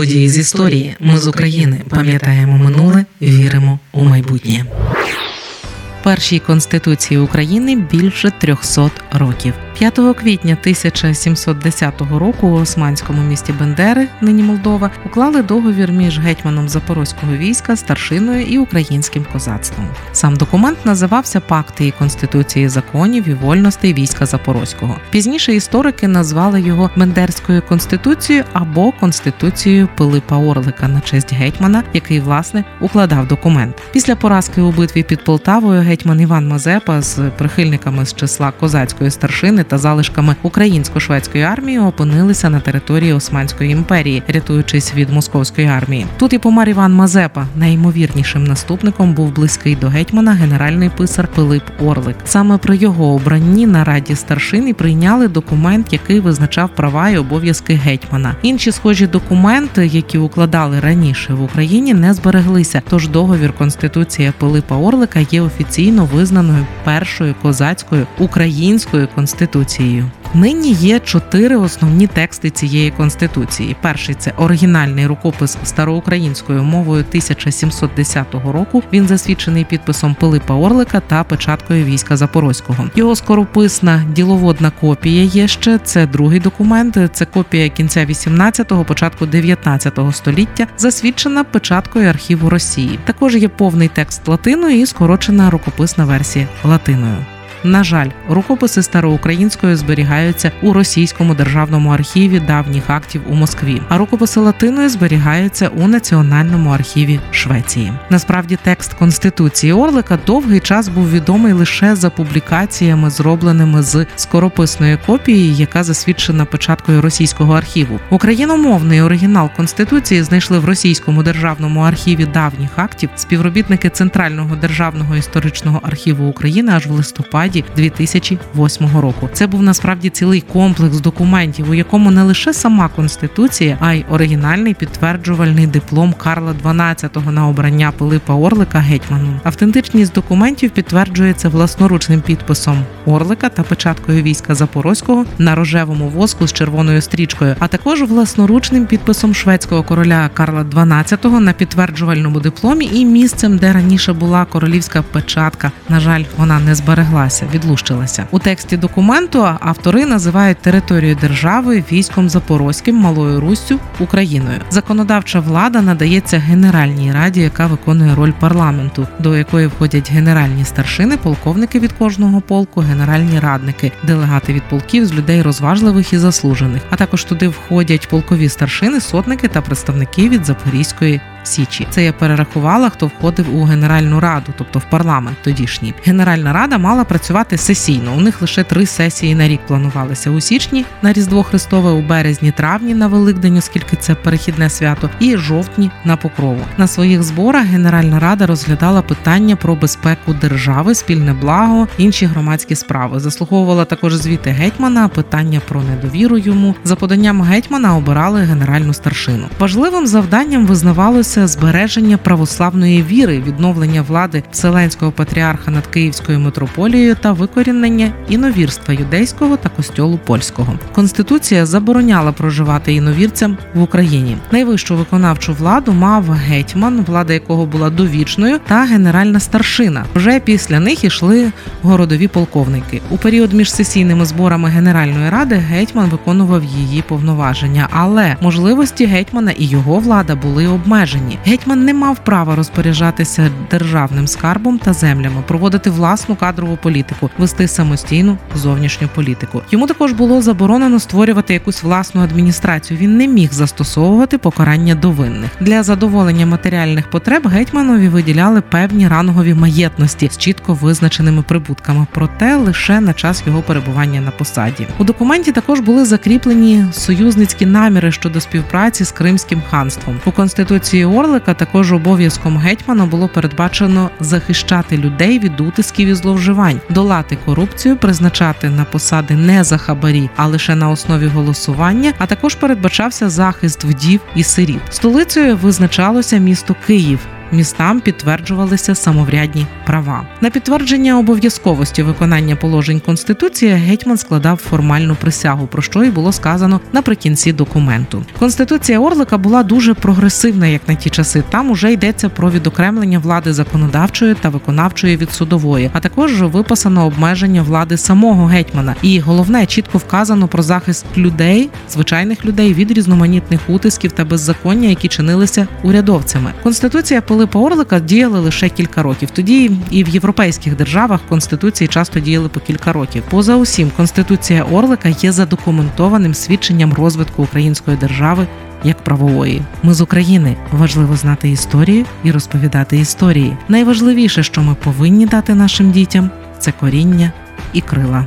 Події з історії. Ми з України пам'ятаємо минуле, віримо у майбутнє першій конституції України більше 300 років. 5 квітня 1710 року у османському місті Бендери, нині Молдова, уклали договір між гетьманом запорозького війська, старшиною і українським козацтвом. Сам документ називався Пакти і конституції законів і вольностей війська Запорозького. Пізніше історики назвали його Бендерською конституцією або конституцією Пилипа Орлика на честь гетьмана, який власне укладав документ. Після поразки у битві під Полтавою гетьман Іван Мазепа з прихильниками з числа козацької старшини та залишками українсько-шведської армії опинилися на території Османської імперії, рятуючись від московської армії. Тут і помер Іван Мазепа. Найімовірнішим наступником був близький до гетьмана генеральний писар Пилип Орлик. Саме при його обранні на раді старшин і прийняли документ, який визначав права і обов'язки гетьмана. Інші схожі документи, які укладали раніше в Україні, не збереглися. Тож договір Конституція Пилипа Орлика є офіційно визнаною першою козацькою українською конституцією. Нині є чотири основні тексти цієї конституції. Перший це оригінальний рукопис староукраїнською мовою 1710 року. Він засвідчений підписом Пилипа Орлика та печаткою війська Запорозького. Його скорописна діловодна копія є ще. Це другий документ. Це копія кінця 18-го, початку 19-го століття, засвідчена печаткою архіву Росії. Також є повний текст латиною і скорочена рукописна версія латиною. На жаль, рукописи староукраїнською зберігаються у російському державному архіві давніх актів у Москві, а рукописи латиною зберігаються у національному архіві Швеції. Насправді, текст конституції Орлика довгий час був відомий лише за публікаціями, зробленими з скорописної копії, яка засвідчена початкою російського архіву. Україномовний оригінал конституції знайшли в російському державному архіві давніх актів співробітники Центрального державного історичного архіву України аж в листопаді листопаді 2008 року. Це був насправді цілий комплекс документів, у якому не лише сама конституція, а й оригінальний підтверджувальний диплом Карла XII на обрання Пилипа Орлика гетьманом. Автентичність документів підтверджується власноручним підписом Орлика та печаткою війська Запорозького на рожевому воску з червоною стрічкою, а також власноручним підписом шведського короля Карла XII на підтверджувальному дипломі і місцем, де раніше була королівська печатка. На жаль, вона не збереглася відмовилася, відлущилася у тексті документу. Автори називають територію держави військом Запорозьким, Малою Руссю, Україною. Законодавча влада надається Генеральній раді, яка виконує роль парламенту, до якої входять генеральні старшини, полковники від кожного полку, генеральні радники, делегати від полків з людей розважливих і заслужених. А також туди входять полкові старшини, сотники та представники від Запорізької Січі. Це я перерахувала, хто входив у Генеральну раду, тобто в парламент тодішній. Генеральна рада мала працювати сесійно. У них лише три сесії на рік планувалися у січні на Різдво Христове, у березні, травні на Великдень, оскільки це перехідне свято, і жовтні на покрову. На своїх зборах Генеральна рада розглядала питання про безпеку держави, спільне благо, інші громадські справи. Заслуговувала також звіти гетьмана, питання про недовіру йому. За поданням гетьмана обирали генеральну старшину. Важливим завданням визнавалось відбулося збереження православної віри, відновлення влади Вселенського патріарха над Київською митрополією та викорінення іновірства юдейського та костьолу польського. Конституція забороняла проживати іновірцям в Україні. Найвищу виконавчу владу мав гетьман, влада якого була довічною, та генеральна старшина. Вже після них ішли городові полковники. У період між сесійними зборами Генеральної ради гетьман виконував її повноваження, але можливості гетьмана і його влада були обмежені обмежені. Гетьман не мав права розпоряджатися державним скарбом та землями, проводити власну кадрову політику, вести самостійну зовнішню політику. Йому також було заборонено створювати якусь власну адміністрацію. Він не міг застосовувати покарання до винних для задоволення матеріальних потреб. Гетьманові виділяли певні рангові маєтності з чітко визначеними прибутками, проте лише на час його перебування на посаді. У документі також були закріплені союзницькі наміри щодо співпраці з Кримським ханством у конституції Орлика також обов'язком гетьмана було передбачено захищати людей від утисків і зловживань, долати корупцію, призначати на посади не за хабарі, а лише на основі голосування. А також передбачався захист вдів і сиріт. Столицею визначалося місто Київ містам підтверджувалися самоврядні права. На підтвердження обов'язковості виконання положень конституції гетьман складав формальну присягу, про що і було сказано наприкінці документу. Конституція Орлика була дуже прогресивна, як на ті часи. Там уже йдеться про відокремлення влади законодавчої та виконавчої від судової, а також виписано обмеження влади самого гетьмана. І головне чітко вказано про захист людей, звичайних людей від різноманітних утисків та беззаконня, які чинилися урядовцями. Конституція Пилипа Орлика діяла лише кілька років. Тоді і в європейських державах конституції часто діяли по кілька років. Поза усім, конституція Орлика є задокументованим свідченням розвитку української держави. Як правової, ми з України важливо знати історію і розповідати історії. Найважливіше, що ми повинні дати нашим дітям, це коріння і крила.